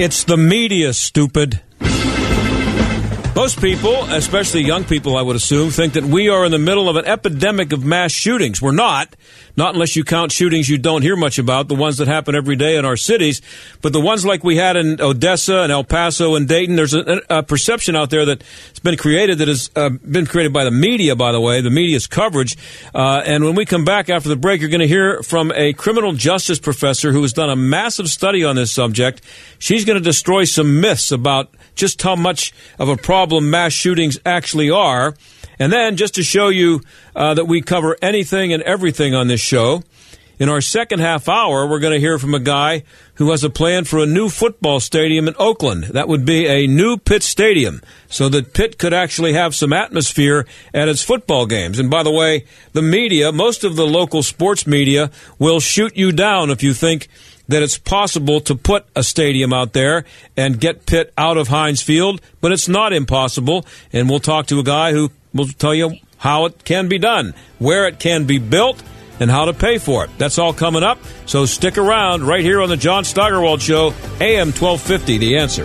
It's the media, stupid. Most people, especially young people, I would assume, think that we are in the middle of an epidemic of mass shootings. We're not. Not unless you count shootings you don't hear much about, the ones that happen every day in our cities. But the ones like we had in Odessa and El Paso and Dayton, there's a, a perception out there that's been created that has uh, been created by the media, by the way, the media's coverage. Uh, and when we come back after the break, you're going to hear from a criminal justice professor who has done a massive study on this subject. She's going to destroy some myths about just how much of a problem mass shootings actually are. And then, just to show you uh, that we cover anything and everything on this show, in our second half hour, we're going to hear from a guy who has a plan for a new football stadium in Oakland. That would be a new Pitt Stadium, so that Pitt could actually have some atmosphere at its football games. And by the way, the media, most of the local sports media, will shoot you down if you think that it's possible to put a stadium out there and get Pitt out of Heinz Field, but it's not impossible. And we'll talk to a guy who will tell you how it can be done, where it can be built, and how to pay for it. That's all coming up. So stick around right here on the John Steigerwald Show, AM 1250, The Answer.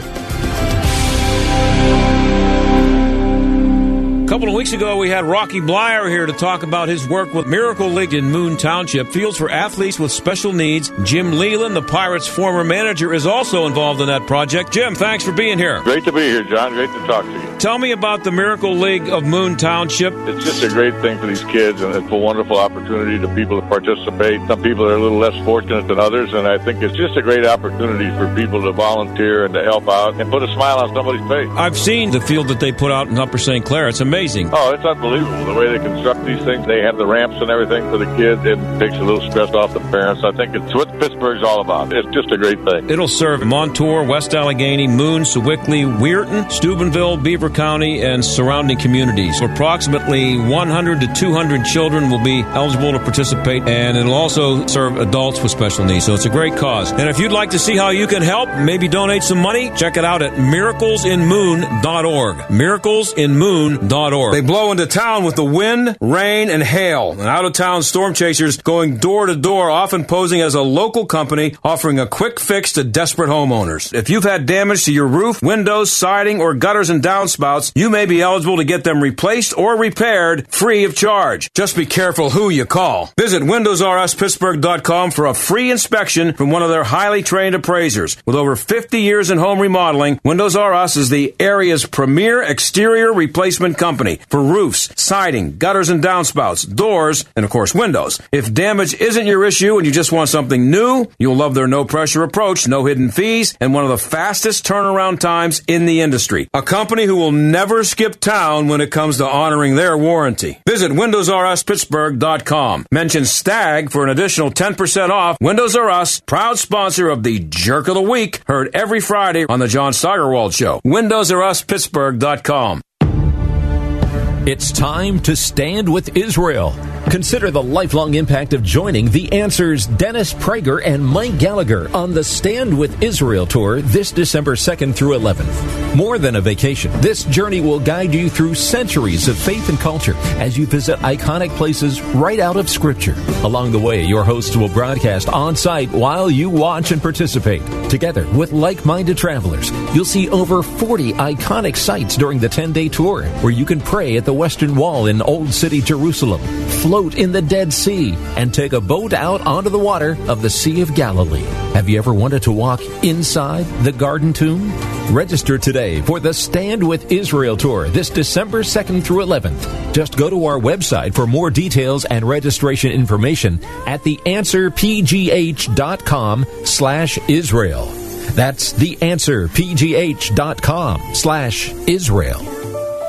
A couple of weeks ago, we had Rocky Bleier here to talk about his work with Miracle League in Moon Township, Fields for Athletes with Special Needs. Jim Leyland, the Pirates' former manager, is also involved in that project. Jim, thanks for being here. Great to be here, John. Great to talk to you. Tell me about the Miracle League of Moon Township. It's just a great thing for these kids, and it's a wonderful opportunity to people to participate. Some people are a little less fortunate than others, and I think it's just a great opportunity for people to volunteer and to help out and put a smile on somebody's face. I've seen the field that they put out in Upper St. Clair. It's amazing. Oh, it's unbelievable the way they construct these things. They have the ramps and everything for the kids. It takes a little stress off the parents. I think it's what Pittsburgh's all about. It's just a great thing. It'll serve Montour, West Allegheny, Moon, Sewickley, Weirton, Steubenville, Beaver County, and surrounding communities. Approximately 100 to 200 children will be eligible to participate, and it'll also serve adults with special needs. So it's a great cause. And if you'd like to see how you can help, maybe donate some money, check it out at miraclesinmoon.org. Miraclesinmoon.org. They blow into town with the wind, rain, and hail. And out of town storm chasers going door to door, often posing as a local company offering a quick fix to desperate homeowners. If you've had damage to your roof, windows, siding, or gutters and downspouts, you may be eligible to get them replaced or repaired free of charge. Just be careful who you call. Visit WindowsRUsPittsburgh.com for a free inspection from one of their highly trained appraisers. With over 50 years in home remodeling, Windows R Us is the area's premier exterior replacement company for roofs, siding, gutters and downspouts, doors, and of course windows. If damage isn't your issue and you just want something new, you'll love their no pressure approach, no hidden fees, and one of the fastest turnaround times in the industry. A company who will never skip town when it comes to honoring their warranty. Visit WindowsRUsPittsburgh.com. Mention STAG for an additional 10% off. Windows R Us, proud sponsor of the Jerk of the Week, heard every Friday on the John Steigerwald Show. WindowsRUsPittsburgh.com. It's time to stand with Israel. Consider the lifelong impact of joining The Answer's Dennis Prager and Mike Gallagher on the Stand with Israel tour this December 2nd through 11th. More than a vacation, this journey will guide you through centuries of faith and culture as you visit iconic places right out of Scripture. Along the way, your hosts will broadcast on site while you watch and participate. Together with like minded travelers, you'll see over 40 iconic sites during the 10 day tour where you can pray at the Western Wall in Old City, Jerusalem, float in the Dead Sea, and take a boat out onto the water of the Sea of Galilee. Have you ever wanted to walk inside the Garden Tomb? Register today for the Stand with Israel tour this December 2nd through 11th. Just go to our website for more details and registration information at theanswerpgh.com slash Israel. That's theanswerpgh.com slash Israel.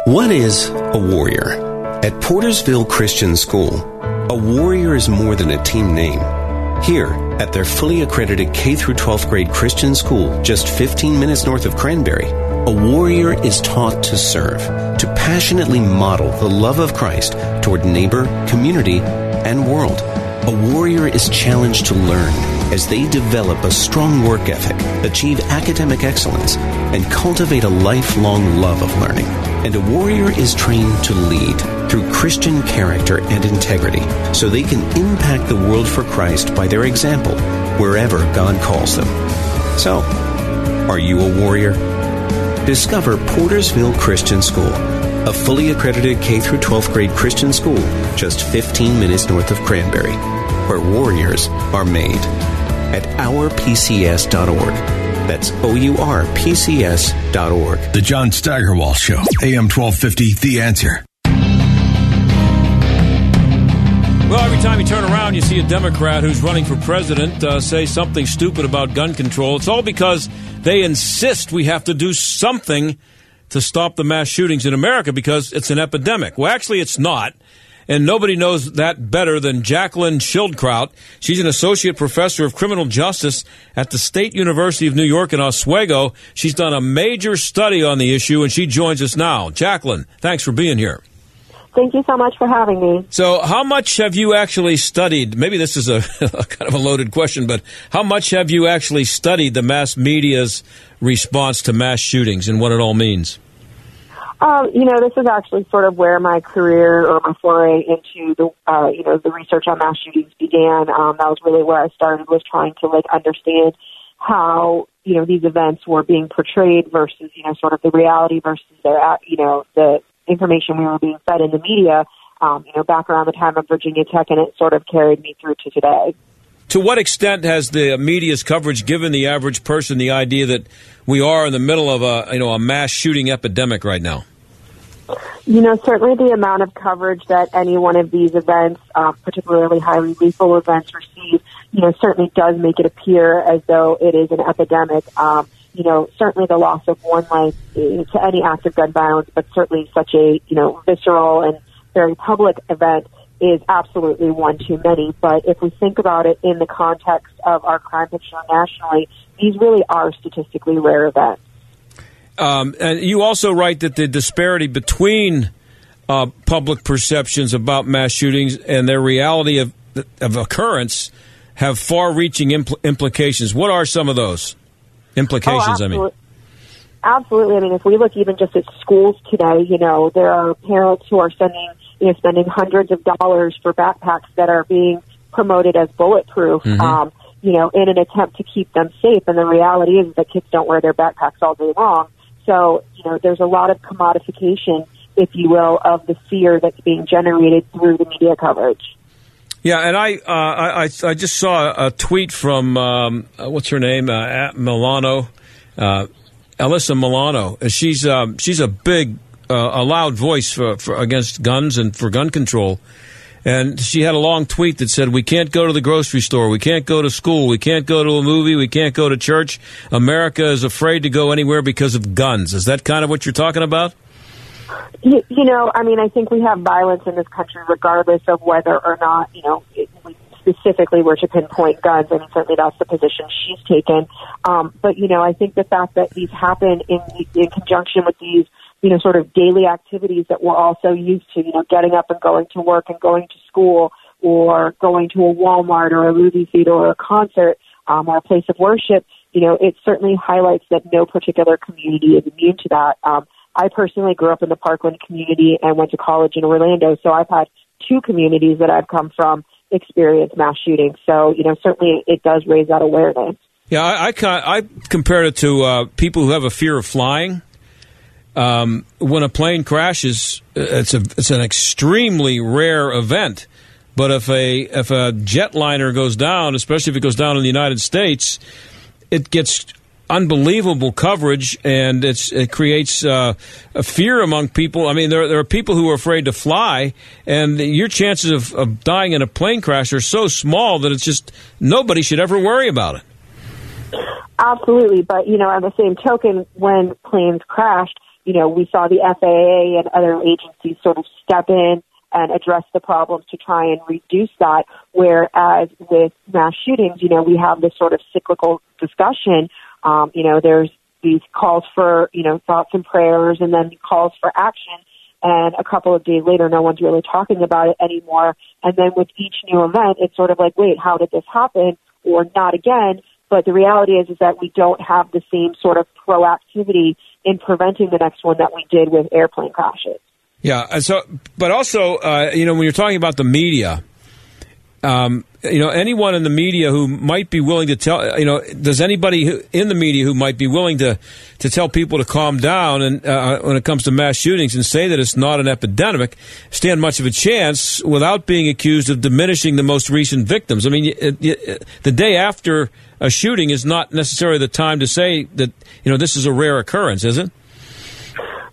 What is a warrior? At Portersville Christian School, a warrior is more than a team name. Here, at their fully accredited K 12th grade Christian school just 15 minutes north of Cranberry, a warrior is taught to serve, to passionately model the love of Christ toward neighbor, community, and world. A warrior is challenged to learn as they develop a strong work ethic, achieve academic excellence, and cultivate a lifelong love of learning. And a warrior is trained to lead through Christian character and integrity so they can impact the world for Christ by their example wherever God calls them. So, are you a warrior? Discover Portersville Christian School, a fully accredited K 12th grade Christian school just 15 minutes north of Cranberry, where warriors are made. At ourpcs.org. That's O U R P C S dot org. The John Steigerwald Show, AM 1250, The Answer. Well, every time you turn around, you see a Democrat who's running for president uh, say something stupid about gun control. It's all because they insist we have to do something to stop the mass shootings in America because it's an epidemic. Well, actually, it's not. And nobody knows that better than Jaclyn Schildkraut. She's an associate professor of criminal justice at the State University of New York in Oswego. She's done a major study on the issue, and she joins us now. Jaclyn, thanks for being here. Thank you so much for having me. So, how much have you actually studied? Maybe this is a, a, kind of a loaded question, but how much have you actually studied the mass media's response to mass shootings and what it all means? Um, you know, this is actually sort of where my career or my foray into the, uh, you know, the research on mass shootings began. Um, that was really where I started was trying to like understand how you know these events were being portrayed versus you know sort of the reality versus their you know the information we were being fed in the media, um, you know, back around the time of Virginia Tech, and it sort of carried me through to today. To what extent has the media's coverage given the average person the idea that we are in the middle of a you know a mass shooting epidemic right now? You know, certainly the amount of coverage that any one of these events, uh, particularly highly lethal events, receive, you know, certainly does make it appear as though it is an epidemic. Um, you know, certainly the loss of one life to any act of gun violence, but certainly such a, you know, visceral and very public event is absolutely one too many. But if we think about it in the context of our crime picture nationally, these really are statistically rare events. Um, and you also write that the disparity between uh, public perceptions about mass shootings and their reality of, of occurrence have far-reaching impl- implications. What are some of those? Implications. Oh, I mean, absolutely. I mean, if we look even just at schools today, you know, there are parents who are sending, you know, spending hundreds of dollars for backpacks that are being promoted as bulletproof. Mm-hmm. Um, you know, in an attempt to keep them safe. And the reality is that kids don't wear their backpacks all day long. So, you know, there's a lot of commodification, if you will, of the fear that's being generated through the media coverage. Yeah, and I, uh, I, I just saw a tweet from um, uh, what's her name, uh, at Milano, uh, Alyssa Milano. She's um, she's a big, uh, a loud voice for, for against guns and for gun control. And she had a long tweet that said, "We can't go to the grocery store. We can't go to school. We can't go to a movie. We can't go to church. America is afraid to go anywhere because of guns." Is that kind of what you're talking about? You, you know, I mean, I think we have violence in this country regardless of whether or not, you know, it, we specifically were to pinpoint guns. I mean, certainly that's the position she's taken. Um, but, you know, I think the fact that these happen in, in conjunction with these, you know, sort of daily activities that we're also used to, you know, getting up and going to work and going to school or going to a Walmart or a movie theater or a concert um, or a place of worship, you know, it certainly highlights that no particular community is immune to that. Um, I personally grew up in the Parkland community and went to college in Orlando, so I've had two communities that I've come from experience mass shootings. So, you know, certainly it does raise that awareness. Yeah, I, I, I compared it to uh, people who have a fear of flying. Um, when a plane crashes, it's a it's an extremely rare event. But if a if a jetliner goes down, especially if it goes down in the United States, it gets unbelievable coverage, and it creates uh, a fear among people. I mean, there, there are people who are afraid to fly, and your chances of, of dying in a plane crash are so small that it's just nobody should ever worry about it. Absolutely, but you know, on the same token, when planes crashed, you know, we saw the FAA and other agencies sort of step in and address the problems to try and reduce that. Whereas with mass shootings, you know, we have this sort of cyclical discussion. Um, you know, there's these calls for, you know, thoughts and prayers and then calls for action. And a couple of days later, no one's really talking about it anymore. And then with each new event, it's sort of like, wait, how did this happen? Or not again. But the reality is, is that we don't have the same sort of proactivity in preventing the next one that we did with airplane crashes. Yeah. And so, but also, uh, you know, when you're talking about the media, um, you know, anyone in the media who might be willing to tell, you know, does anybody in the media who might be willing to, to tell people to calm down and uh, when it comes to mass shootings and say that it's not an epidemic stand much of a chance without being accused of diminishing the most recent victims? I mean, it, it, the day after a shooting is not necessarily the time to say that, you know, this is a rare occurrence, is it?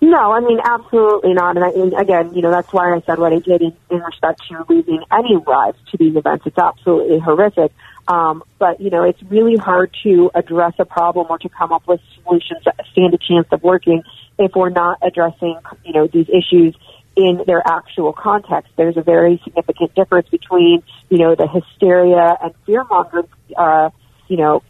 No, I mean absolutely not. And, I, and again, you know, that's why I said what I did in, in respect to losing any lives to these events. It's absolutely horrific. Um, but you know, it's really hard to address a problem or to come up with solutions that stand a chance of working if we're not addressing, you know, these issues in their actual context. There's a very significant difference between, you know, the hysteria and fear mongering, uh, you know,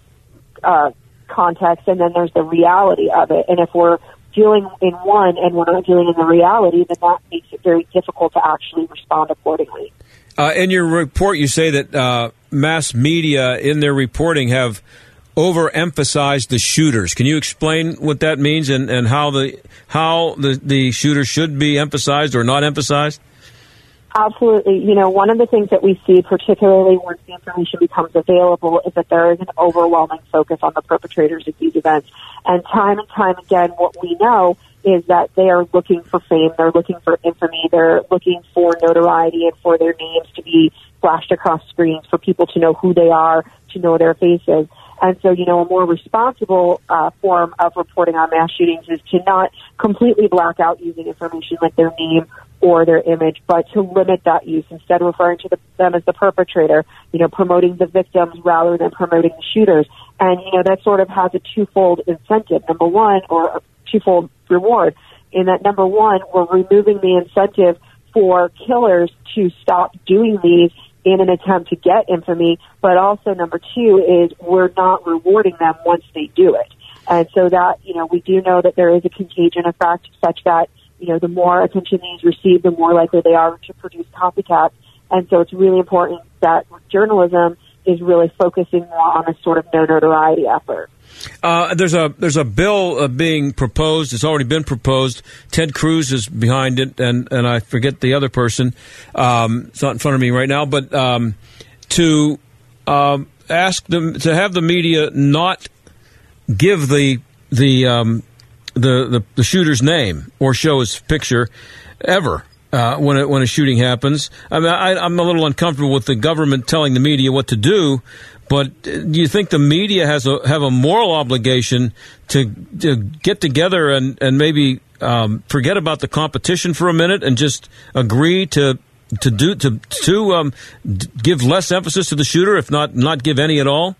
uh, context, and then there's the reality of it. And if we're dealing in one and we're not dealing in the reality, then that makes it very difficult to actually respond accordingly. Uh, in your report, you say that uh, mass media in their reporting have overemphasized the shooters. Can you explain what that means and, and how the how the, the shooter should be emphasized or not emphasized? Absolutely. You know, one of the things that we see, particularly once the information becomes available, is that there is an overwhelming focus on the perpetrators of these events. And time and time again, what we know is that they are looking for fame, they're looking for infamy, they're looking for notoriety and for their names to be flashed across screens, for people to know who they are, to know their faces. And so, you know, a more responsible uh, form of reporting on mass shootings is to not completely black out using information like their name or their image, but to limit that use, instead referring to the, them as the perpetrator, you know, promoting the victims rather than promoting the shooters. And, you know, that sort of has a twofold incentive. Number one, or a twofold reward, in that number one, we're removing the incentive for killers to stop doing these in an attempt to get infamy, but also number two is we're not rewarding them once they do it. And so that, you know, we do know that there is a contagion effect such that you know, the more attention these receive, the more likely they are to produce copycats. And so it's really important that journalism is really focusing more on a sort of no notoriety effort. Uh, there's a there's a bill uh, being proposed. It's already been proposed. Ted Cruz is behind it, and, and I forget the other person. Um, it's not in front of me right now, but um, to um, ask them to have the media not give the the um, the, the, the shooter's name or show his picture ever. Uh, when a, when a shooting happens, I mean, I, I'm a little uncomfortable with the government telling the media what to do, but do you think the media has a have a moral obligation to, to get together and and maybe um, forget about the competition for a minute and just agree to to do to to um, give less emphasis to the shooter, if not not give any at all?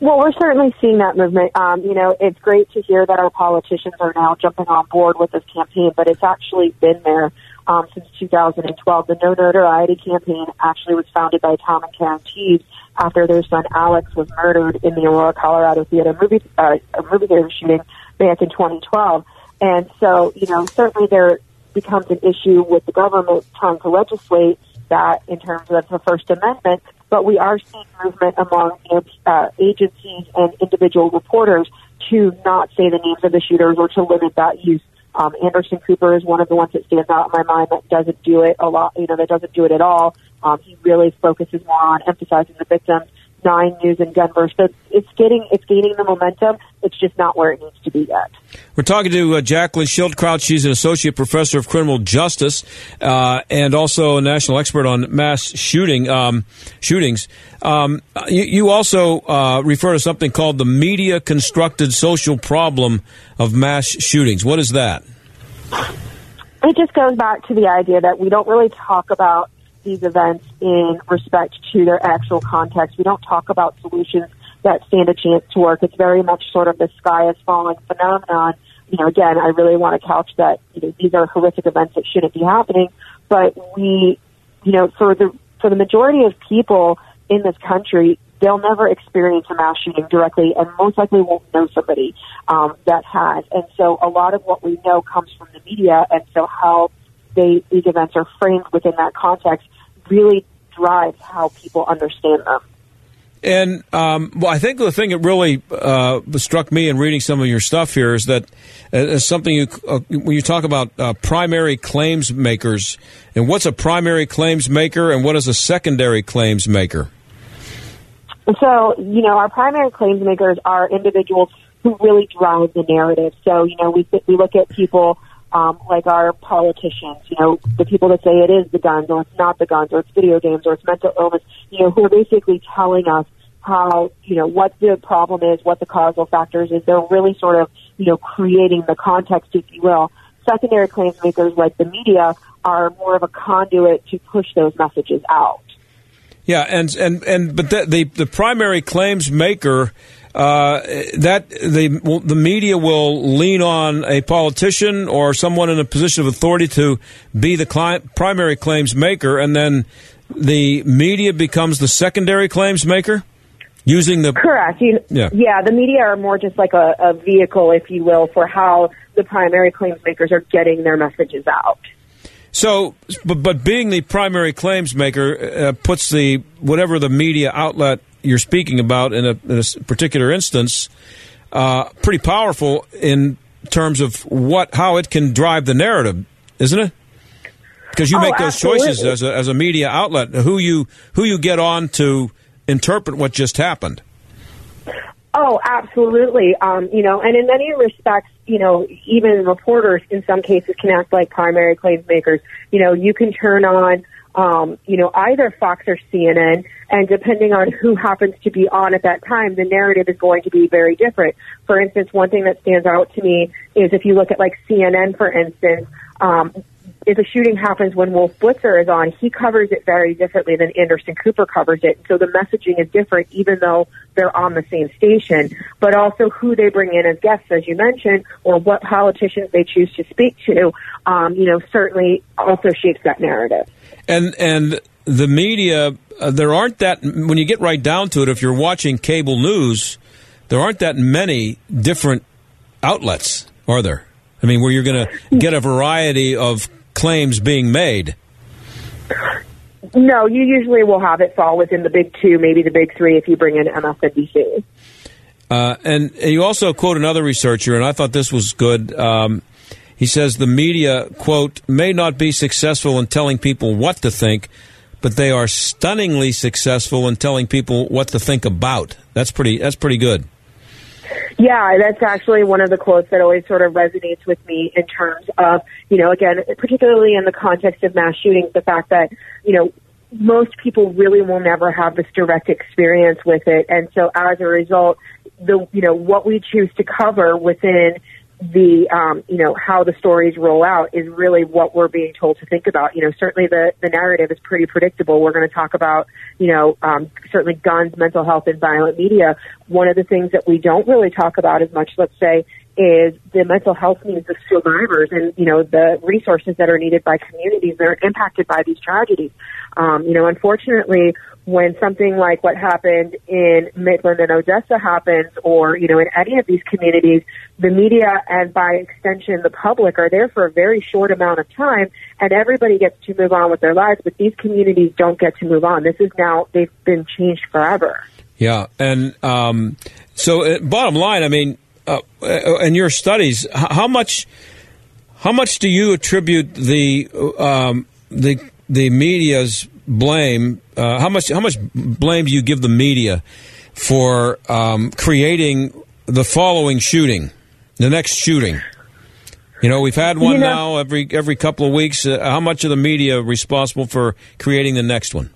Well, we're certainly seeing that movement. Um, you know, it's great to hear that our politicians are now jumping on board with this campaign, but it's actually been there um, since 2012. The No Notoriety campaign actually was founded by Tom and Caren Teves after their son Alex was murdered in the Aurora, Colorado theater movie, uh, movie theater shooting back in 2012. And so, you know, certainly there becomes an issue with the government trying to legislate that in terms of the First Amendment but we are seeing movement among uh, agencies and individual reporters to not say the names of the shooters or to limit that use. Um, Anderson Cooper is one of the ones that stands out in my mind that doesn't do it a lot, you know, that doesn't do it at all. Um, he really focuses more on emphasizing the victims Nine News in Denver. So it's getting it's gaining the momentum. It's just not where it needs to be yet. We're talking to uh, Jaclyn Schildkraut. She's an associate professor of criminal justice uh, and also a national expert on mass shooting um, shootings. Um, you, you, also uh, refer to something called the media constructed social problem of mass shootings. What is that? It just goes back to the idea that we don't really talk about these events in respect to their actual context. We don't talk about solutions that stand a chance to work. It's very much sort of the sky is falling phenomenon. You know, again, I really want to couch that, you know, these are horrific events that shouldn't be happening. but we, you know, for the for the majority of people in this country, they'll never experience a mass shooting directly, and most likely won't know somebody um, that has. And so, a lot of what we know comes from the media, and so how they these events are framed within that context really drives how people understand them. And um, well, I think the thing that really uh, struck me in reading some of your stuff here is that uh, something you uh, when you talk about uh, primary claims makers and what's a primary claims maker and what is a secondary claims maker. So you know, our primary claims makers are individuals who really drive the narrative. So you know, we we look at people um, like our politicians, you know, the people that say it is the guns or it's not the guns or it's video games or it's mental illness, you know, who are basically telling us how, you know, what the problem is, what the causal factors is. They're really sort of, you know, creating the context, if you will. Secondary claims makers like the media are more of a conduit to push those messages out. Yeah, and and and but the the, the primary claims maker uh, that the the media will lean on a politician or someone in a position of authority to be the client, primary claims maker, and then the media becomes the secondary claims maker using the correct. You, yeah, yeah. The media are more just like a, a vehicle, if you will, for how the primary claims makers are getting their messages out. So, but, but being the primary claims maker uh, puts the whatever the media outlet you're speaking about in a, in a particular instance uh, pretty powerful in terms of what how it can drive the narrative, isn't it? Because you oh, make those absolutely. choices as a, as a media outlet, who you who you get on to interpret what just happened. Oh, absolutely. Um, you know, and in many respects, you know, even reporters in some cases can act like primary claims makers. You know, you can turn on, um, you know, either Fox or CNN, and depending on who happens to be on at that time, the narrative is going to be very different. For instance, one thing that stands out to me is if you look at like CNN, for instance, um, if a shooting happens when Wolf Blitzer is on, he covers it very differently than Anderson Cooper covers it. So the messaging is different, even though they're on the same station. But also who they bring in as guests, as you mentioned, or what politicians they choose to speak to, um, you know, certainly also shapes that narrative. And and the media, uh, there aren't that when you get right down to it. If you're watching cable news, there aren't that many different outlets, are there? I mean, where you're going to get a variety of claims being made. No, you usually will have it fall within the big two, maybe the big three if you bring in MSNBC. Uh, and you also quote another researcher, and I thought this was good. Um, he says the media, quote, may not be successful in telling people what to think, but they are stunningly successful in telling people what to think about. That's pretty. That's pretty good. Yeah, that's actually one of the quotes that always sort of resonates with me in terms of, you know, again, particularly in the context of mass shootings, the fact that, you know, most people really will never have this direct experience with it. And so as a result, the, you know, what we choose to cover within the um, you know how the stories roll out is really what we're being told to think about. You know, certainly the the narrative is pretty predictable. We're going to talk about you know um, certainly guns, mental health, and violent media. One of the things that we don't really talk about as much, let's say, is the mental health needs of survivors and you know the resources that are needed by communities that are impacted by these tragedies. Um, you know, unfortunately, when something like what happened in Midland and Odessa happens, or you know, in any of these communities, the media and by extension the public are there for a very short amount of time, and everybody gets to move on with their lives. But these communities don't get to move on. This is now they've been changed forever. Yeah, and um, so uh, bottom line, I mean, uh, uh in your studies, how much, how much do you attribute the um, the the media's blame? Uh, how much how much blame do you give the media for um, creating the following shooting, the next shooting? You know, we've had one you know, now every every couple of weeks. Uh, how much of the media responsible for creating the next one?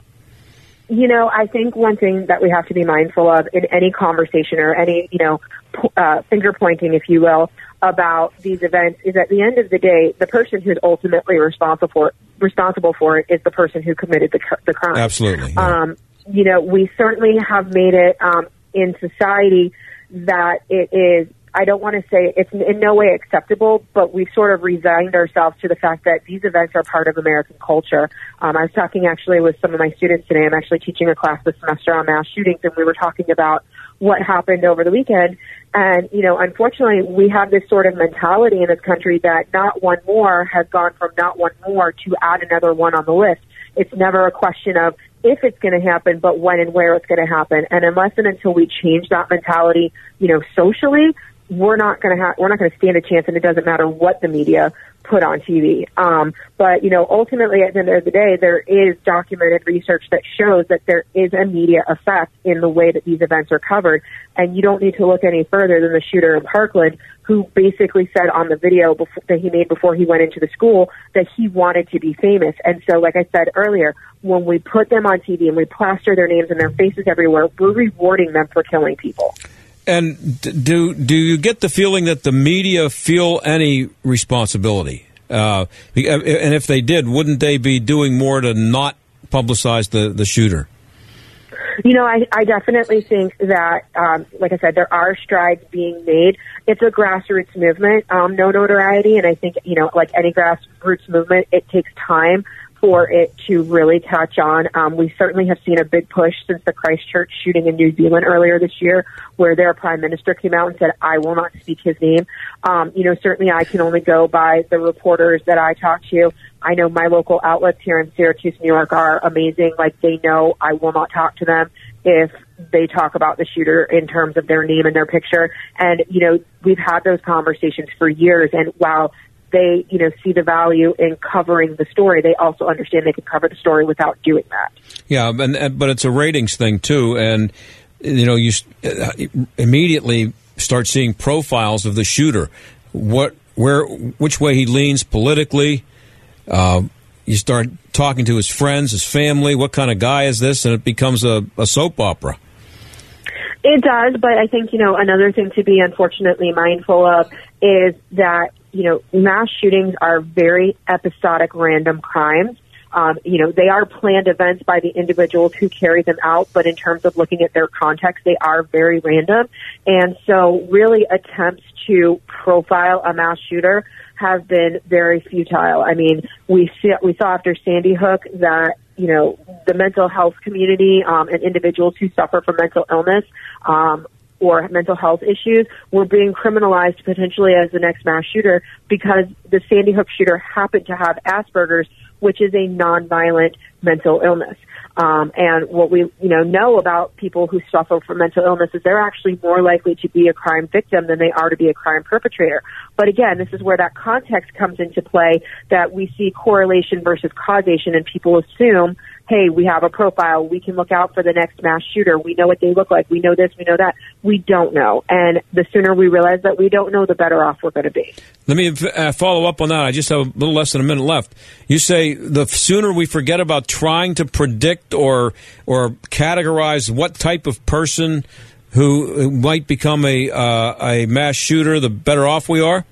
You know, I think one thing that we have to be mindful of in any conversation or any, you know, uh, finger pointing, if you will, about these events is at the end of the day, the person who's ultimately responsible for it, responsible for it is the person who committed the, the crime. Absolutely. Yeah. Um, you know, we certainly have made it um, in society that it is I don't want to say it's in no way acceptable, but we've sort of resigned ourselves to the fact that these events are part of American culture. Um, I was talking actually with some of my students today. I'm actually teaching a class this semester on mass shootings, and we were talking about what happened over the weekend. And, you know, unfortunately, we have this sort of mentality in this country that not one more has gone from not one more to add another one on the list. It's never a question of if it's going to happen, but when and where it's going to happen. And unless and until we change that mentality, you know, socially, we're not going to have, we're not going to stand a chance and it doesn't matter what the media put on TV. Um, but, you know, ultimately at the end of the day, there is documented research that shows that there is a media effect in the way that these events are covered. And you don't need to look any further than the shooter in Parkland who basically said on the video before, that he made before he went into the school that he wanted to be famous. And so, like I said earlier, when we put them on TV and we plaster their names and their faces everywhere, we're rewarding them for killing people. And do do you get the feeling that the media feel any responsibility? Uh, and if they did, wouldn't they be doing more to not publicize the, the shooter? You know, I, I definitely think that, um, like I said, there are strides being made. It's a grassroots movement, um, no notoriety, and I think, you know, like any grassroots movement, it takes time for it to really catch on. Um, we certainly have seen a big push since the Christchurch shooting in New Zealand earlier this year, where their prime minister came out and said, "I will not speak his name." Um, you know, certainly I can only go by the reporters that I talk to. I know my local outlets here in Syracuse, New York, are amazing. Like they know I will not talk to them if they talk about the shooter in terms of their name and their picture. And, you know, we've had those conversations for years. And while they, you know, see the value in covering the story, they also understand they can cover the story without doing that. Yeah, and, and but it's a ratings thing too, and you know, you uh, immediately start seeing profiles of the shooter, what, where, which way he leans politically. Uh, you start talking to his friends, his family. What kind of guy is this? And it becomes a, a soap opera. It does, but I think, you know, another thing to be unfortunately mindful of is that you know, mass shootings are very episodic random crimes. Um, you know, they are planned events by the individuals who carry them out, but in terms of looking at their context, they are very random. And so really attempts to profile a mass shooter have been very futile. I mean, we see, we saw after Sandy Hook that, you know, the mental health community, um, and individuals who suffer from mental illness, um, or mental health issues were being criminalized potentially as the next mass shooter because the Sandy Hook shooter happened to have Asperger's, which is a nonviolent mental illness. Um, and what we, you know, know about people who suffer from mental illness is they're actually more likely to be a crime victim than they are to be a crime perpetrator. But again, this is where that context comes into play that we see correlation versus causation and people assume hey, we have a profile. We can look out for the next mass shooter. We know what they look like. We know this. We know that. We don't know. And the sooner we realize that we don't know, the better off we're going to be. Let me uh, follow up on that. I just have a little less than a minute left. You say the sooner we forget about trying to predict or or categorize what type of person who might become a uh, a mass shooter, the better off we are.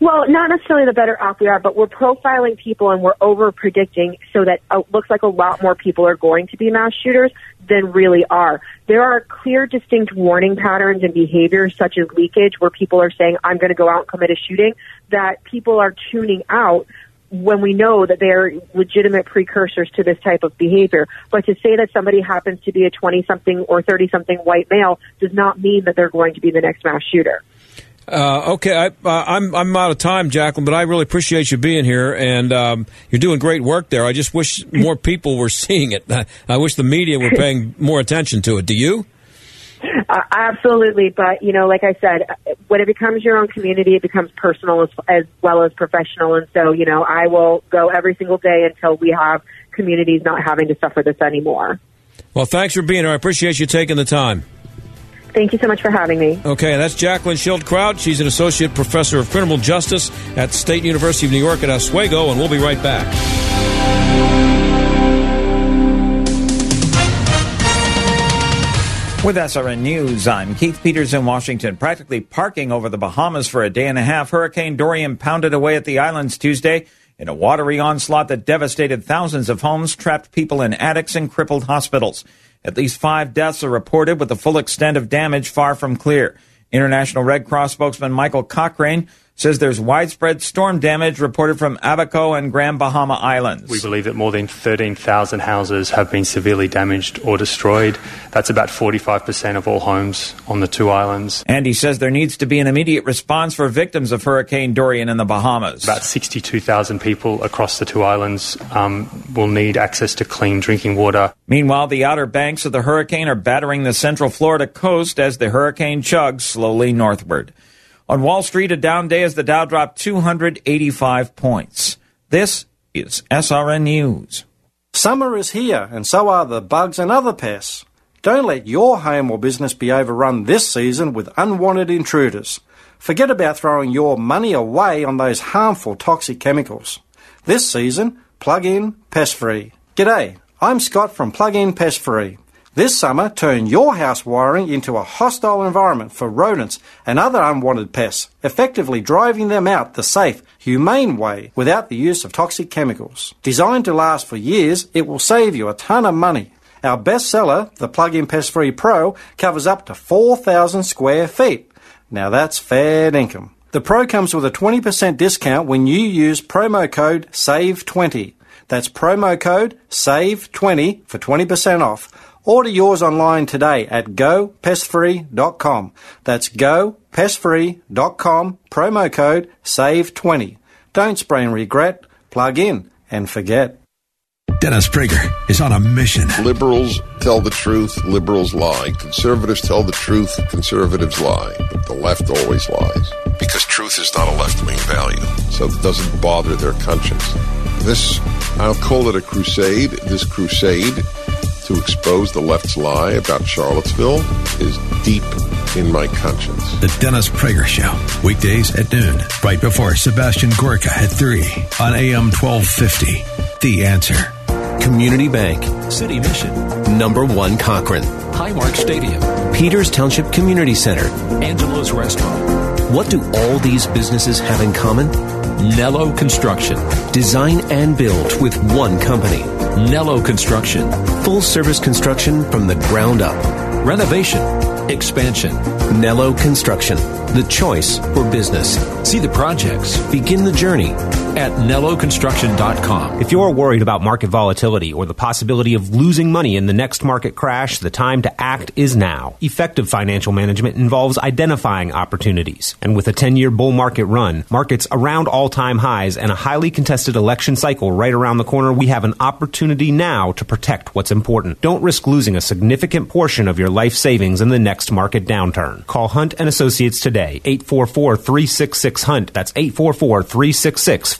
Well, not necessarily the better off we are, but we're profiling people and we're over predicting so that it looks like a lot more people are going to be mass shooters than really are. There are clear, distinct warning patterns and behaviors such as leakage where people are saying, I'm going to go out and commit a shooting that people are tuning out when we know that they're legitimate precursors to this type of behavior. But to say that somebody happens to be a 20 something or 30 something white male does not mean that they're going to be the next mass shooter. Uh, okay, I, am uh, I'm, I'm out of time, Jaclyn, but I really appreciate you being here, and um, you're doing great work there. I just wish more people were seeing it. I wish the media were paying more attention to it. Do you? Uh, absolutely, but you know, like I said, when it becomes your own community, it becomes personal as, as well as professional. And so, you know, I will go every single day until we have communities not having to suffer this anymore. Well, thanks for being here. I appreciate you taking the time. Thank you so much for having me. Okay, that's Jaclyn Schildkraut. She's an associate professor of criminal justice at State University of New York at Oswego, and we'll be right back. With SRN News, I'm Keith Peters in Washington. Practically parking over the Bahamas for a day and a half, Hurricane Dorian pounded away at the islands Tuesday in a watery onslaught that devastated thousands of homes, trapped people in attics, and crippled hospitals. At least five deaths are reported, with the full extent of damage far from clear. International Red Cross spokesman Michael Cochrane says there's widespread storm damage reported from Abaco and Grand Bahama Islands. We believe that more than 13,000 houses have been severely damaged or destroyed. That's about 45% of all homes on the two islands. And he says there needs to be an immediate response for victims of Hurricane Dorian in the Bahamas. About 62,000 people across the two islands um, will need access to clean drinking water. Meanwhile, the outer banks of the hurricane are battering the central Florida coast as the hurricane chugs slowly northward. On Wall Street, a down day as the Dow dropped 285 points. This is SRN News. Summer is here, and so are the bugs and other pests. Don't let your home or business be overrun this season with unwanted intruders. Forget about throwing your money away on those harmful toxic chemicals. This season, plug in pest free. G'day, I'm Scott from Plug In Pest Free. This summer, turn your house wiring into a hostile environment for rodents and other unwanted pests, effectively driving them out the safe, humane way without the use of toxic chemicals. Designed to last for years, it will save you a ton of money. Our bestseller, the Plug-in Pest Free Pro, covers up to 4,000 square feet. Now that's fair income. The Pro comes with a 20% discount when you use promo code SAVE20. That's promo code SAVE20 for 20% off. Order yours online today at gopestfree.com. That's gopestfree.com, promo code SAVE20. Don't spray and regret, plug in and forget. Dennis Prager is on a mission. Liberals tell the truth, liberals lie. Conservatives tell the truth, conservatives lie. But the left always lies. Because truth is not a left wing value, so it doesn't bother their conscience. This, I'll call it a crusade. This crusade to expose the left's lie about Charlottesville is deep in my conscience. The Dennis Prager Show, weekdays at noon, right before Sebastian Gorka at 3 on AM 1250. The answer. Community Bank, City Mission, Number One Cochran, Highmark Stadium, Peters Township Community Center. Angelo's Restaurant, What do all these businesses have in common? Nello Construction, Design and build with one company. Nello Construction, Full service construction from the ground up. renovation, expansion. Nello Construction, the choice for business. See the projects Begin the journey. At nelloconstruction.com. If you're worried about market volatility or the possibility of losing money in the next market crash, the time to act is now. Effective financial management involves identifying opportunities. And with a 10 year bull market run, markets around all time highs, and a highly contested election cycle right around the corner, we have an opportunity now to protect what's important. Don't risk losing a significant portion of your life savings in the next market downturn. Call Hunt and Associates today, 844 366 Hunt. That's 844 366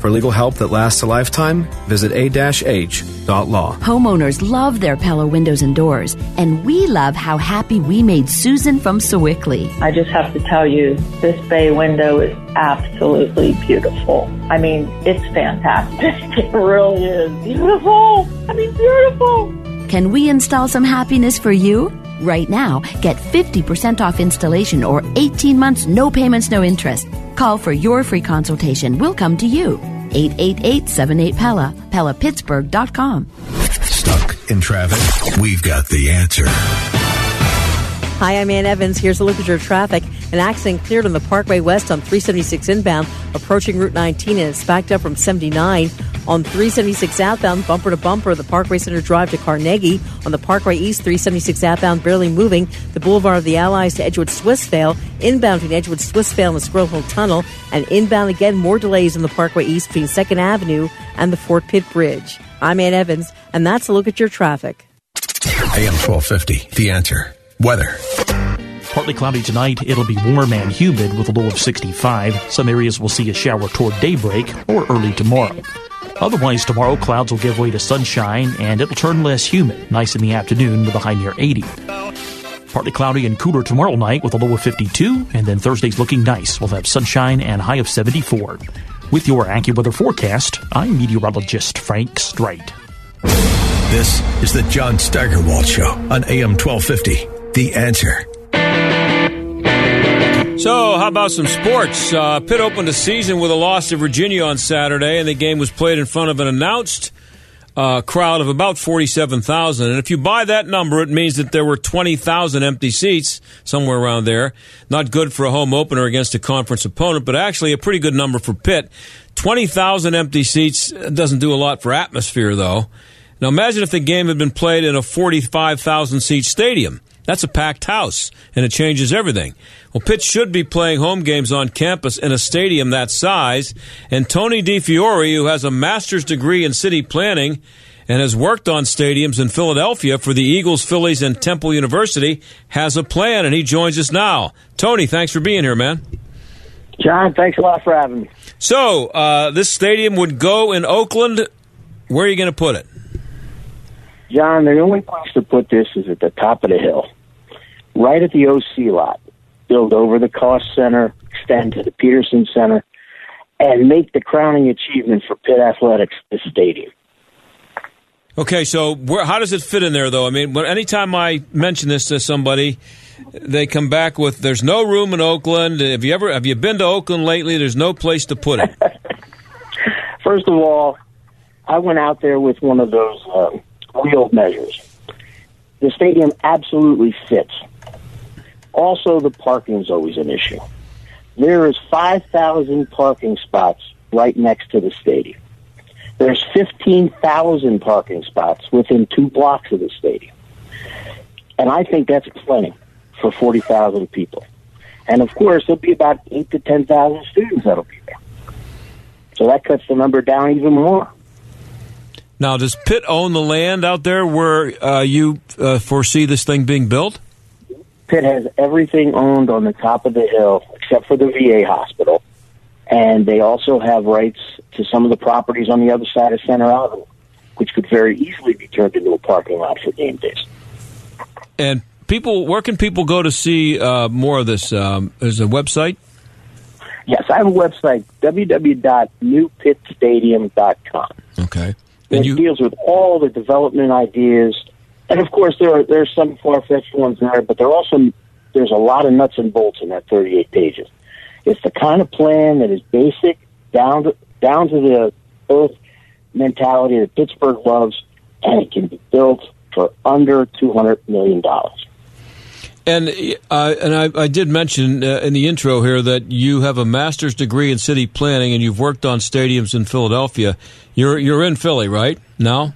For legal help that lasts a lifetime, visit a-h.law. Homeowners love their Pella windows and doors, and we love how happy we made Susan from Sewickley. I just have to tell you, this bay window is absolutely beautiful. I mean, it's fantastic. It really is beautiful. I mean, beautiful. Can we install some happiness for you? Right now, get 50% off installation or 18 months, no payments, no interest. Call for your free consultation. We'll come to you. 888-78-PELLA, PellaPittsburgh.com. Stuck in traffic? We've got the answer. Hi, I'm Ann Evans. Here's a look at your traffic. An accident cleared on the Parkway West on 376 inbound, approaching Route 19, and it's backed up from 79. On 376 outbound, bumper to bumper, the Parkway Center Drive to Carnegie. On the Parkway East, 376 outbound, barely moving. The Boulevard of the Allies to Edgewood Swissvale. Inbound between Edgewood Swissvale and the Squirrel Hill Tunnel. And inbound again, more delays on the Parkway East between 2nd Avenue and the Fort Pitt Bridge. I'm Ann Evans, and that's a look at your traffic. AM 1250, the answer. Weather. Partly cloudy tonight. It'll be warm and humid with a low of 65. Some areas will see a shower toward daybreak or early tomorrow. Otherwise, tomorrow clouds will give way to sunshine and it'll turn less humid. Nice in the afternoon with a high near 80. Partly cloudy and cooler tomorrow night with a low of 52, and then Thursday's looking nice. We'll have sunshine and a high of 74. With your AccuWeather forecast, I'm meteorologist Frank Strait. This is the John Steigerwald Show on AM 1250. The answer. So, how about some sports? Uh, Pitt opened the season with a loss to Virginia on Saturday, and the game was played in front of an announced uh, crowd of about 47,000. And if you buy that number, it means that there were 20,000 empty seats somewhere around there. Not good for a home opener against a conference opponent, but actually a pretty good number for Pitt. 20,000 empty seats doesn't do a lot for atmosphere, though. Now, imagine if the game had been played in a 45,000 seat stadium. That's a packed house, and it changes everything. Well, Pitt should be playing home games on campus in a stadium that size, and Tony DeFiore, who has a master's degree in city planning and has worked on stadiums in Philadelphia for the Eagles, Phillies, and Temple University, has a plan, and he joins us now. Tony, thanks for being here, man. John, thanks a lot for having me. So, uh, this stadium would go in Oakland. Where are you going to put it? John, the only place to put this is at the top of the hill, right at the OC lot. Build over the Cost Center, extend to the Petersen Center, and make the crowning achievement for Pitt Athletics the stadium. Okay, so where, how does it fit in there, though? I mean, anytime I mention this to somebody, they come back with, "There's no room in Oakland." Have you ever have you been to Oakland lately? There's no place to put it. First of all, I went out there with one of those uh, real measures. The stadium absolutely fits. Also, the parking is always an issue. There is 5,000 parking spots right next to the stadium. There's 15,000 parking spots within two blocks of the stadium. And I think that's plenty for 40,000 people. And of course, there'll be about 8 to 10,000 students that'll be there. So that cuts the number down even more. Now, does Pitt own the land out there where uh, you uh, foresee this thing being built? Pitt has everything owned on the top of the hill except for the VA hospital. And they also have rights to some of the properties on the other side of Center Avenue, which could very easily be turned into a parking lot for game days. And people, where can people go to see uh, more of this? Um, there's a website? Yes, I have a website, www.newpittstadium.com. Okay. And it deals with all the development ideas. And of course, there are there's some far fetched ones there, but there also there's a lot of nuts and bolts in that 38 pages. It's the kind of plan that is basic, down to down to the earth mentality that Pittsburgh loves, and it can be built for under 200 million dollars. And uh, and I, I, did mention uh, in the intro here that you have a master's degree in city planning and you've worked on stadiums in Philadelphia. You're you're in Philly, right? Now?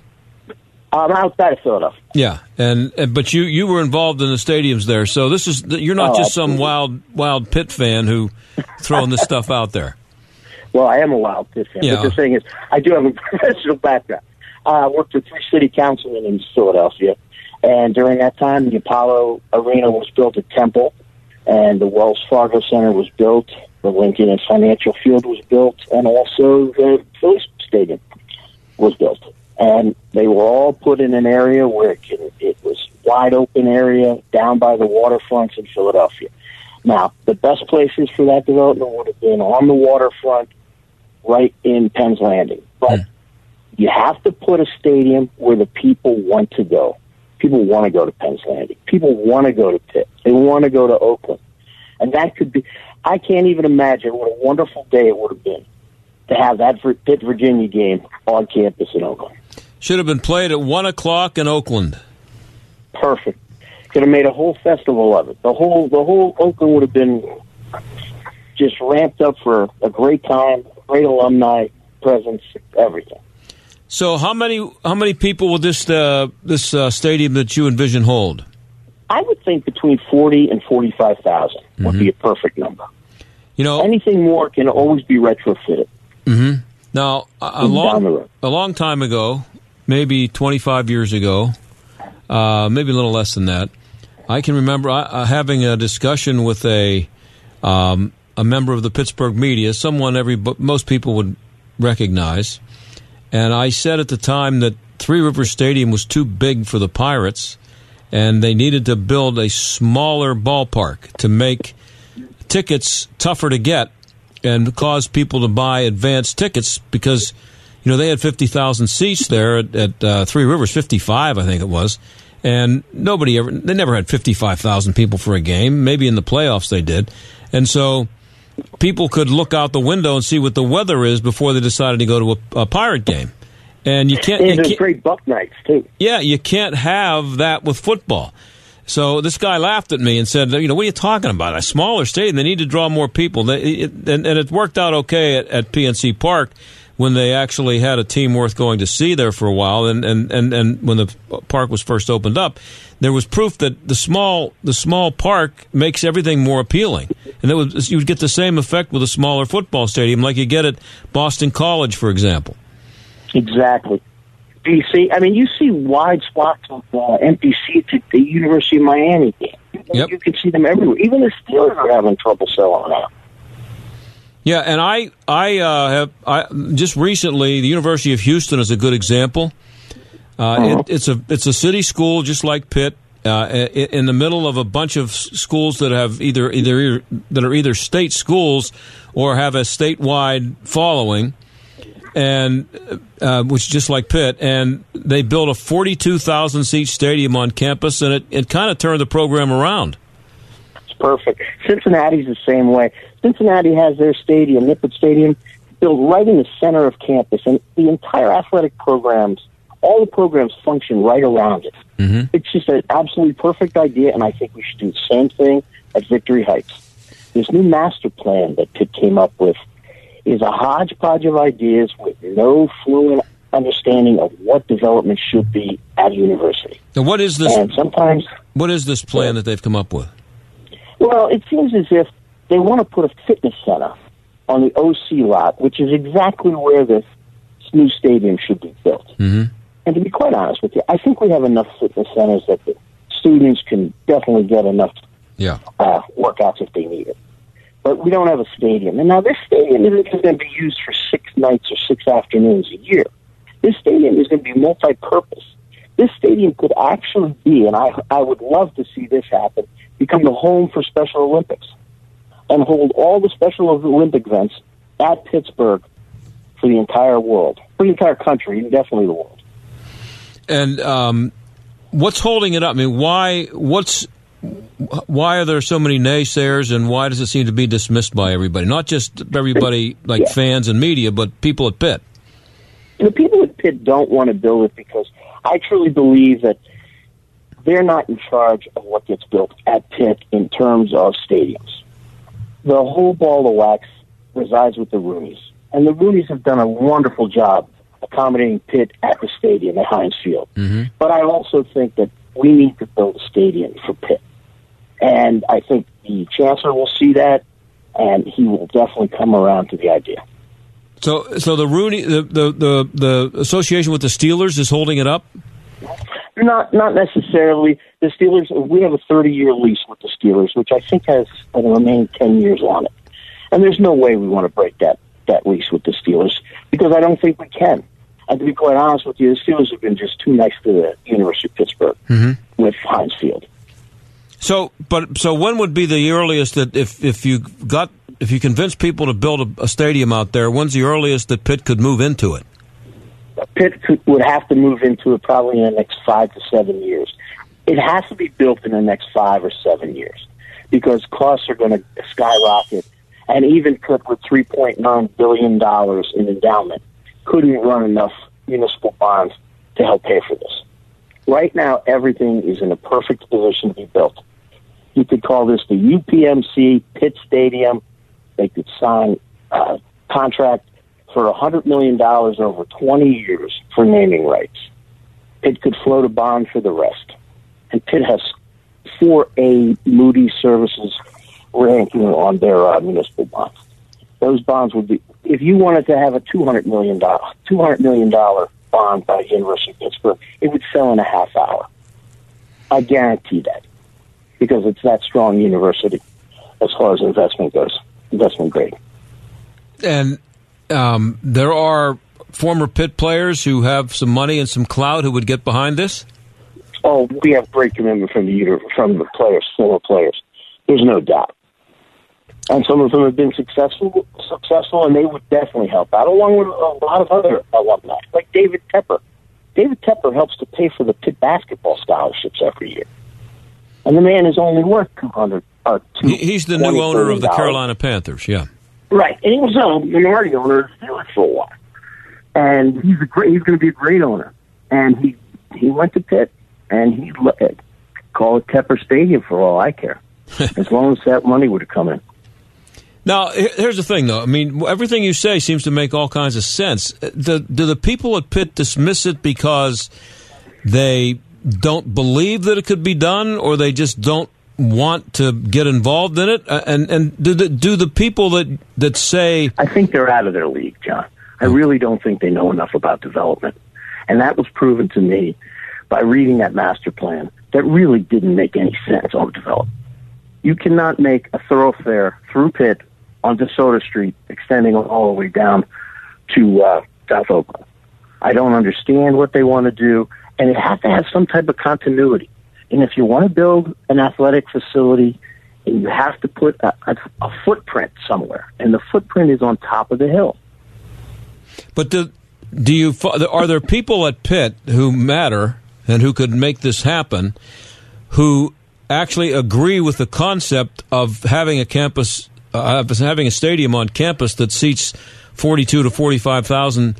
I'm outside of Philadelphia. Yeah, and, and but you you were involved in the stadiums there, so this is you're not Oh, just some wild wild Pitt fan who throwing this stuff out there. Well, I am a wild Pitt fan. Yeah. But the thing is, I do have a professional background. Uh, I worked for three city councilmen in Philadelphia, and during that time, the Apollo Arena was built at Temple, and the Wells Fargo Center was built. The Lincoln and Financial Field was built, and also the Phillies Stadium was built. And they were all put in an area where it, can, it was wide open area down by the waterfronts in Philadelphia. Now, the best places for that development would have been on the waterfront, right in Penn's Landing. But hmm. you have to put a stadium where the people want to go. People want to go to Penn's Landing. People want to go to Pitt. They want to go to Oakland. And that could be, I can't even imagine what a wonderful day it would have been to have that Pitt Virginia game on campus in Oakland. Should have been played at one o'clock in Oakland. Perfect. Could have made a whole festival of it. The whole, the whole Oakland would have been just ramped up for a great time, great alumni presence, everything. So how many how many people will this uh, this uh, stadium that you envision hold? I would think between forty and forty-five thousand would be a perfect number. You know, anything more can always be retrofitted. hmm Now, a, a long a long time ago, maybe 25 years ago, uh, maybe a little less than that, I can remember uh, uh, having a discussion with a um, a member of the Pittsburgh media, someone every most people would recognize, and I said at the time that Three Rivers Stadium was too big for the Pirates, and they needed to build a smaller ballpark to make tickets tougher to get and cause people to buy advanced tickets because you know they had 50,000 seats there at, at uh, Three Rivers 55 I think it was and nobody ever they never had 55,000 people for a game maybe in the playoffs they did and so people could look out the window and see what the weather is before they decided to go to a, a pirate game and you can't, you There's great buck nights too. yeah, you can't have that with football. So this guy laughed at me and said, "You know, what are you talking about? A smaller stadium. They need to draw more people." They, it, and, and it worked out okay at, at PNC Park when they actually had a team worth going to see there for a while. And, and, and, and when the park was first opened up, there was proof that the small the small park makes everything more appealing. And that was you would get the same effect with a smaller football stadium, like you get at Boston College, for example. Exactly. You see? I mean, you see wide swaths of uh, empty seats at the University of Miami game. Yep. You can see them everywhere. Even the Steelers are having trouble selling out. Yeah, and I I uh, have I just recently the University of Houston is a good example. Uh, it, it's a it's a city school just like Pitt. Uh, in the middle of a bunch of schools that have either either that are either state schools or have a statewide following, and uh, which is just like Pitt, and they built a forty-two thousand seat stadium on campus, and it, it kind of turned the program around. Perfect. Cincinnati's the same way. Cincinnati has their stadium, Nippert Stadium, built right in the center of campus, and the entire athletic programs, all the programs function right around it. Mm-hmm. It's just an absolutely perfect idea, and I think we should do the same thing at Victory Heights. This new master plan that Pitt came up with is a hodgepodge of ideas with no fluent understanding of what development should be at a university. Now, what is this? And sometimes What is this plan that they've come up with? Well, it seems as if they want to put a fitness center on the OC lot, which is exactly where this new stadium should be built. Mm-hmm. And to be quite honest with you, I think we have enough fitness centers that the students can definitely get enough Yeah. uh, workouts if they need it. But we don't have a stadium. And now this stadium isn't going to be used for six nights or six afternoons a year. This stadium is going to be multi-purpose. This stadium could actually be, and I, I would love to see this happen, become the home for Special Olympics and hold all the Special Olympic events at Pittsburgh for the entire world, for the entire country, and definitely the world. And um, what's holding it up? I mean, why? What's why are there so many naysayers, and why does it seem to be dismissed by everybody? Not just everybody like Yeah. fans and media, but people at Pitt. The people at Pitt don't want to build it because I truly believe that they're not in charge of what gets built at Pitt in terms of stadiums. The whole ball of wax resides with the Rooneys. And the Rooneys have done a wonderful job accommodating Pitt at the stadium at Heinz Field. Mm-hmm. But I also think that we need to build a stadium for Pitt. And I think the chancellor will see that, and he will definitely come around to the idea. So, so the Rooney, the, the the the association with the Steelers is holding it up. Not not necessarily. The Steelers. We have a 30 year lease with the Steelers, which I think has the remaining 10 years on it. And there's no way we want to break that that lease with the Steelers because I don't think we can. And to be quite honest with you, the Steelers have been just too nice to the University of Pittsburgh Mm-hmm. with Heinz Field. So, but so when would be the earliest that if if you got if you convince people to build a, a stadium out there, when's the earliest that Pitt could move into it? Pitt would have to move into it probably in the next five to seven years. It has to be built in the next five or seven years because costs are going to skyrocket. And even Pitt with $3.9 billion in endowment couldn't run enough municipal bonds to help pay for this. Right now, everything is in a perfect position to be built. You could call this the UPMC Pitt Stadium. They could sign a contract for $100 million over 20 years for naming rights. Pitt could float a bond for the rest. And Pitt has 4A Moody Services ranking on their uh, municipal bonds. Those bonds would be, if you wanted to have a $200 million, $200 million bond by the University of Pittsburgh, it would sell in a half hour. I guarantee that because it's that strong university as far as investment goes, investment grade. And um, there are former Pitt players who have some money and some clout who would get behind this. Oh, we have great commitment from the from the players, former players. There's no doubt. And some of them have been successful, successful, and they would definitely help out, along with a lot of other alumni, like David Tepper. David Tepper helps to pay for the Pitt basketball scholarships every year, and the man is only worth two hundred. Uh, He's the new owner of the Carolina Panthers. Yeah. Right, and he was a minority owner of the Steelers for a while, and he's a great. He's going to be a great owner, and he he went to Pitt, and he call it Tepper Stadium for all I care, as long as that money would have come in. Now, here's the thing, though. I mean, everything you say seems to make all kinds of sense. Uh, do, do the people at Pitt dismiss it because they don't believe that it could be done, or they just don't want to get involved in it? Uh, And and do the, do the people that that say I think they're out of their league, John. I really don't think they know enough about development. And that was proven to me by reading that master plan that really didn't make any sense on development. You cannot make a thoroughfare through Pitt on DeSoto Street extending all the way down to uh, South Oakland. I don't understand what they want to do, and it has to have some type of continuity. And if you want to build an athletic facility, and you have to put a, a, a footprint somewhere, and the footprint is on top of the hill. But do, do you are there people at Pitt who matter and who could make this happen, who actually agree with the concept of having a campus, uh, having a stadium on campus that seats forty-two to forty-five thousand,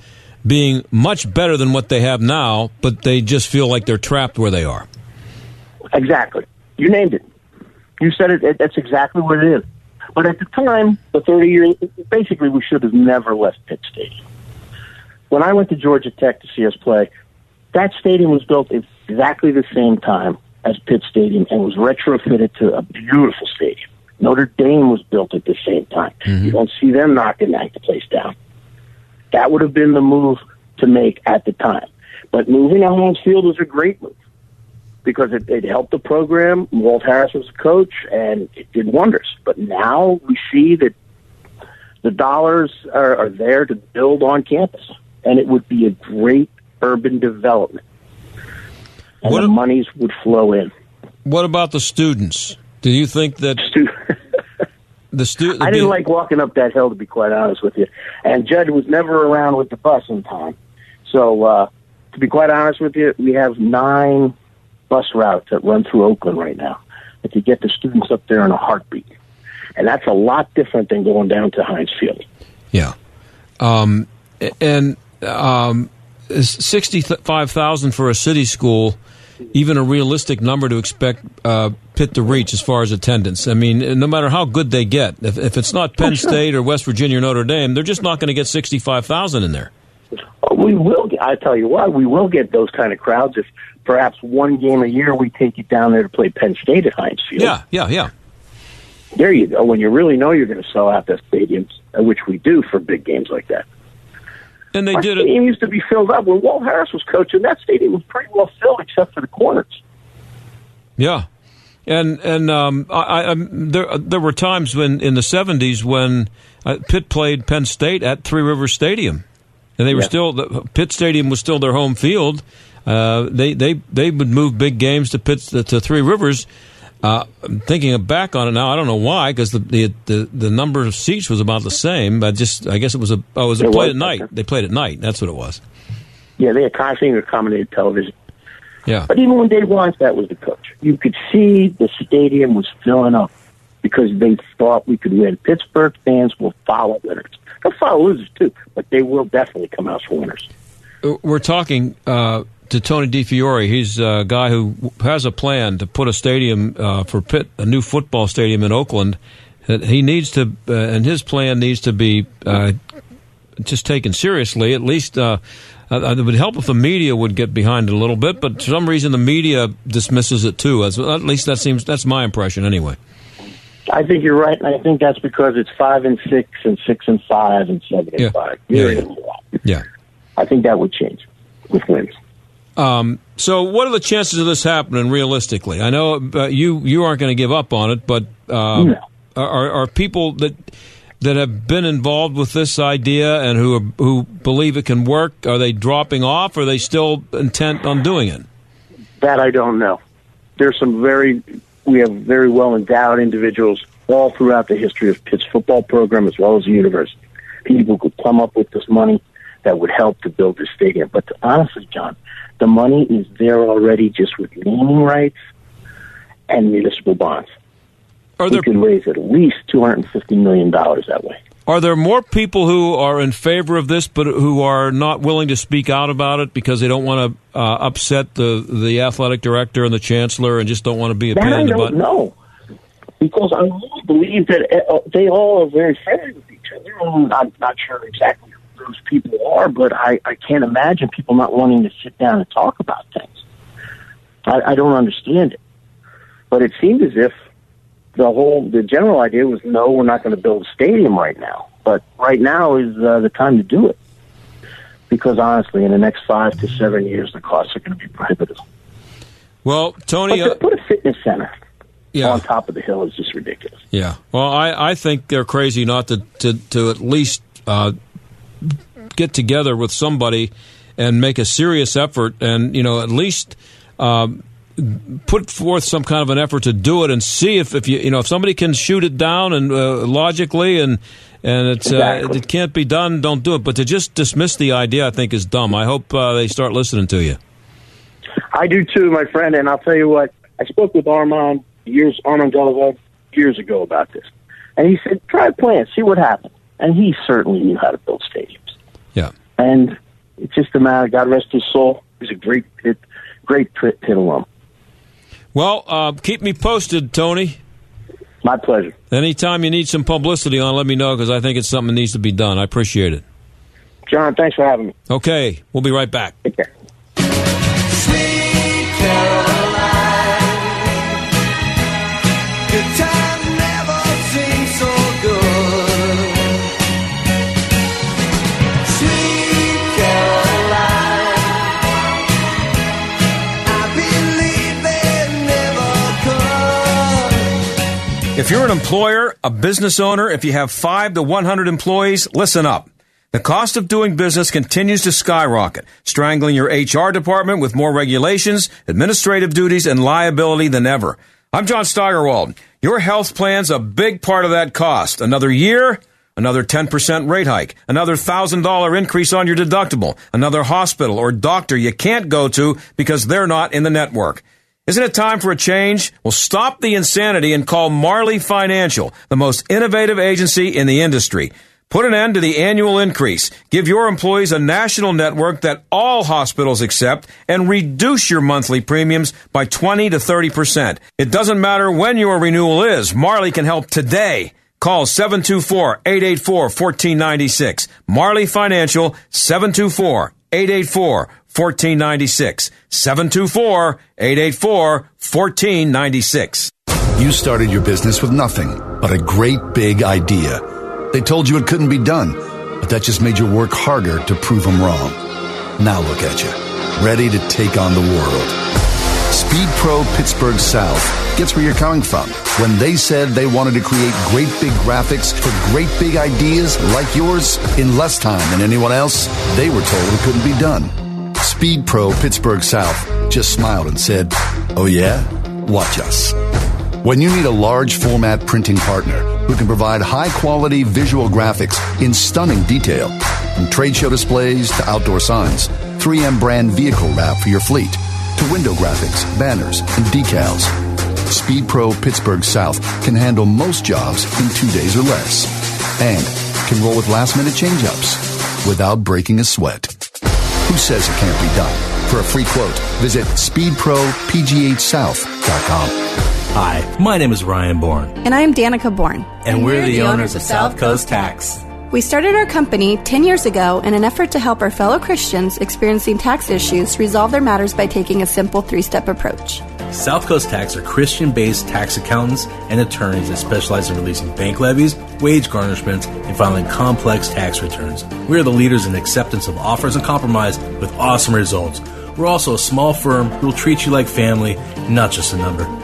being much better than what they have now, but they just feel like they're trapped where they are. Exactly. You named it. You said it. it that's exactly what it is. But at the time, the 30 years, basically, we should have never left Pitt Stadium. When I went to Georgia Tech to see us play, that stadium was built exactly the same time as Pitt Stadium and was retrofitted to a beautiful stadium. Notre Dame was built at the same time. Mm-hmm. You don't see them knocking that place down. That would have been the move to make at the time. But moving to Heinz Field was a great move because it, it helped the program. Walt Harris was the coach, and it did wonders. But now we see that the dollars are, are there to build on campus, and it would be a great urban development. And the monies would flow in. What about the students? Do you think that the student? I didn't like walking up that hill, to be quite honest with you. And Judd was never around with the bus in time. So, uh, to be quite honest with you, we have nine bus routes that run through Oakland right now that could get the students up there in a heartbeat. And that's a lot different than going down to Heinz Field. Yeah. Um, and um, 65,000 for a city school even a realistic number to expect uh, Pitt to reach as far as attendance? I mean, no matter how good they get, if, if it's not Penn State or West Virginia or Notre Dame, they're just not going to get 65,000 in there. We will. Get, I tell you what, we will get those kind of crowds if perhaps one game a year we take it down there to play Penn State at Heinz Field. Yeah, yeah, yeah. There you go. When you really know you're going to sell out the stadiums, uh, which we do for big games like that. And they Our did it. stadium used to be filled up when Walt Harris was coaching. That stadium was pretty well filled except for the corners. Yeah, and and um, I, I, there there were times when in the seventies when uh, Pitt played Penn State at Three Rivers Stadium, and they were Yeah. still the Pitt Stadium was still their home field. Uh, they they they would move big games to Pitt to Three Rivers. Uh, I'm thinking back on it now, I don't know why, because the, the the the number of seats was about the same. But just I guess it was a oh, it was a play at night. They played at night. That's what it was. Yeah, they had constantly accommodated television. Yeah. But even when Dave Wannstedt was the coach, you could see the stadium was filling up because they thought we could win. Pittsburgh fans will follow winners. They'll follow losers too, but they will definitely come out for winners. We're talking uh, to Tony DeFiore. He's a guy who has a plan to put a stadium uh, for Pitt, a new football stadium in Oakland. That he needs to, uh, and his plan needs to be uh, just taken seriously. At least uh, uh, it would help if the media would get behind it a little bit. But for some reason, the media dismisses it too. At least that seems that's my impression anyway. I think you're right, and I think that's because it's five and six and six and five and seven and five. Yeah, You're yeah. Yeah. I think that would change with wins. Um, so, what are the chances of this happening realistically? I know uh, you you aren't going to give up on it, but um, No. are, are people that that have been involved with this idea and who are, who believe it can work? Are they dropping off? Or are they still intent on doing it? That I don't know. There's some very, we have very well endowed individuals all throughout the history of Pitt's football program as well as the university. People could come up with this money that would help to build this stadium. But to, honestly, John, the money is there already just with naming rights and municipal bonds. Are we could raise at least $250 million that way. Are there more people who are in favor of this, but who are not willing to speak out about it because they don't want to uh, upset the the athletic director and the chancellor, and just don't want to be a That pain in the butt? know. Because I really believe that uh, they all are very friendly with each other. I'm not, not sure exactly who those people are, but I, I can't imagine people not wanting to sit down and talk about things. I, I don't understand it. But it seemed as if the whole, the general idea was no, we're not going to build a stadium right now. But right now is uh, the time to do it. Because honestly, in the next five to seven years, the costs are going to be prohibitive. Well, Tony, But to uh, put a fitness center Yeah. on top of the hill is just ridiculous. yeah. Well, I, I think they're crazy not to to, to at least uh, get together with somebody and make a serious effort, and you know, at least. Um, put forth some kind of an effort to do it and see if, if you you know if somebody can shoot it down and uh, logically and and it's uh, it can't be done don't do it but to just dismiss the idea I think is dumb I hope uh, they start listening to you I do too, my friend. And I'll tell you what, I spoke with Armand years, Armand years ago about this, and he said, "Try a plan, see what happens." And he certainly knew how to build stadiums. Yeah. And it's just a matter. God rest his soul. He's a great pit, great pit, pit alum. Well uh, keep me posted Tony. My pleasure. Anytime you need some publicity on let me know because I think it's something that needs to be done. I appreciate it. John, thanks for having me. okay we'll be right back. Take care. If you're an employer, a business owner, if you have 5 to 100 employees, listen up. The cost of doing business continues to skyrocket, strangling your HR department with more regulations, administrative duties, and liability than ever. I'm John Steigerwald. Your health plan's a big part of that cost. Another year, another 10% rate hike, another $1,000 increase on your deductible, another hospital or doctor you can't go to because they're not in the network. Isn't it time for a change? Well, stop the insanity and call Marley Financial, the most innovative agency in the industry. Put an end to the annual increase. Give your employees a national network that all hospitals accept and reduce your monthly premiums by 20 to 30%. It doesn't matter when your renewal is. Marley can help today. Call 724-884-1496. Marley Financial 724-884-1496. 724-884-1496. You started your business with nothing but a great big idea. They told you it couldn't be done, but that just made you work harder to prove them wrong. Now look at you, ready to take on the world. Speed Pro Pittsburgh South gets where you're coming from. When they said they wanted to create great big graphics for great big ideas like yours in less time than anyone else, they were told it couldn't be done. Speed Pro Pittsburgh South just smiled and said, Oh yeah? Watch us. When you need a large format printing partner who can provide high quality visual graphics in stunning detail, from trade show displays to outdoor signs, 3M brand vehicle wrap for your fleet, to window graphics, banners, and decals, Speed Pro Pittsburgh South can handle most jobs in two days or less and can roll with last minute change ups without breaking a sweat. Who says it can't be done? For a free quote, visit speedpropghsouth.com. Hi, my name is Ryan Bourne, And I'm Danica Bourne. and, we're, the, owners of South Coast Tax. We started our company 10 years ago in an effort to help our fellow Christians experiencing tax issues resolve their matters by taking a simple three step approach. South Coast Tax are Christian based tax accountants and attorneys that specialize in releasing bank levies, wage garnishments, and filing complex tax returns. We are the leaders in acceptance of offers and compromise with awesome results. We're also a small firm who will treat you like family, not just a number.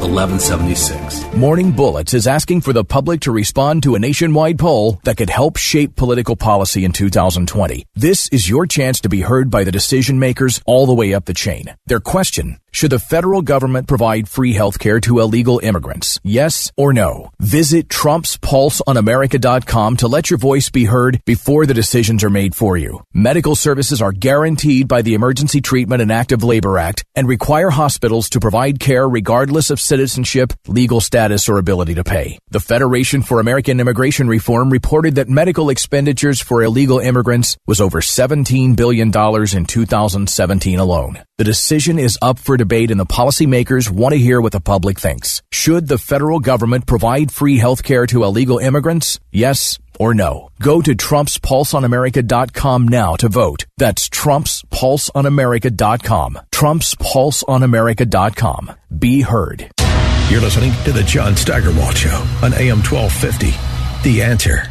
1176. Morning Bullets is asking for the public to respond to a nationwide poll that could help shape political policy in 2020. This is your chance to be heard by the decision makers all the way up the chain. Their question should the federal government provide free health care to illegal immigrants? Yes or no? Visit TrumpsPulseOnAmerica.com to let your voice be heard before the decisions are made for you. Medical services are guaranteed by the Emergency Treatment and Active Labor Act and require hospitals to provide care regardless of citizenship, legal status, or ability to pay. The Federation for American Immigration Reform reported that medical expenditures for illegal immigrants was over $17 billion in 2017 alone. The decision is up for debate and the policymakers want to hear what the public thinks. Should the federal government provide free health care to illegal immigrants? Yes or no. Go to TrumpsPulseOnAmerica.com now to vote. That's TrumpsPulseOnAmerica.com. TrumpsPulseOnAmerica.com. Be heard. You're listening to the John Steigerwald Show on AM 1250. The answer.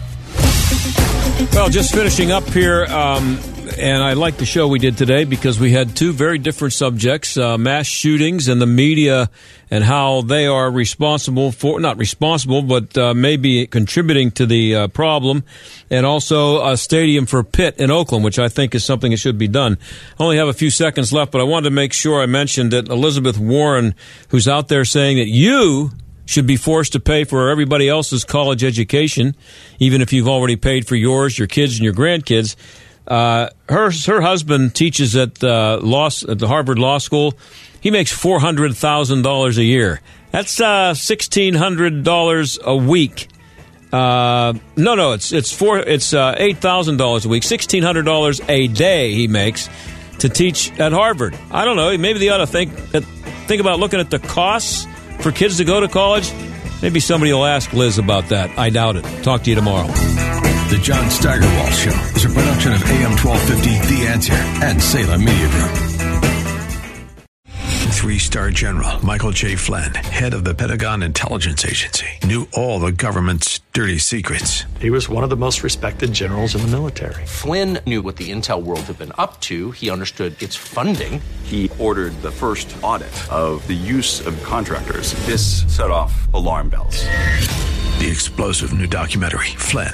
Well, just finishing up here, um, and I like the show we did today because we had two very different subjects uh, mass shootings and the media and how they are responsible for, not responsible, but uh, maybe contributing to the uh, problem, and also a stadium for Pitt in Oakland, which I think is something that should be done. I only have a few seconds left, but I wanted to make sure I mentioned that Elizabeth Warren, who's out there saying that you, should be forced to pay for everybody else's college education, even if you've already paid for yours, your kids, and your grandkids. Uh, her her husband teaches at uh, law at the Harvard Law School. He makes four hundred thousand dollars a year. That's uh, sixteen hundred dollars a week. Uh, no, no, it's it's four it's uh, eight thousand dollars a week, sixteen hundred dollars a day he makes to teach at Harvard. I don't know. Maybe they ought to think think about looking at the costs for kids to go to college? Maybe somebody will ask Liz about that. I doubt it. Talk to you tomorrow. The John Steigerwald Show is a production of AM 1250 The Answer and Salem Media Group. Three star general Michael J. Flynn, head of the Pentagon Intelligence Agency, knew all the government's dirty secrets. He was one of the most respected generals in the military. Flynn knew what the intel world had been up to, he understood its funding. He ordered the first audit of the use of contractors. This set off alarm bells. The explosive new documentary, Flynn,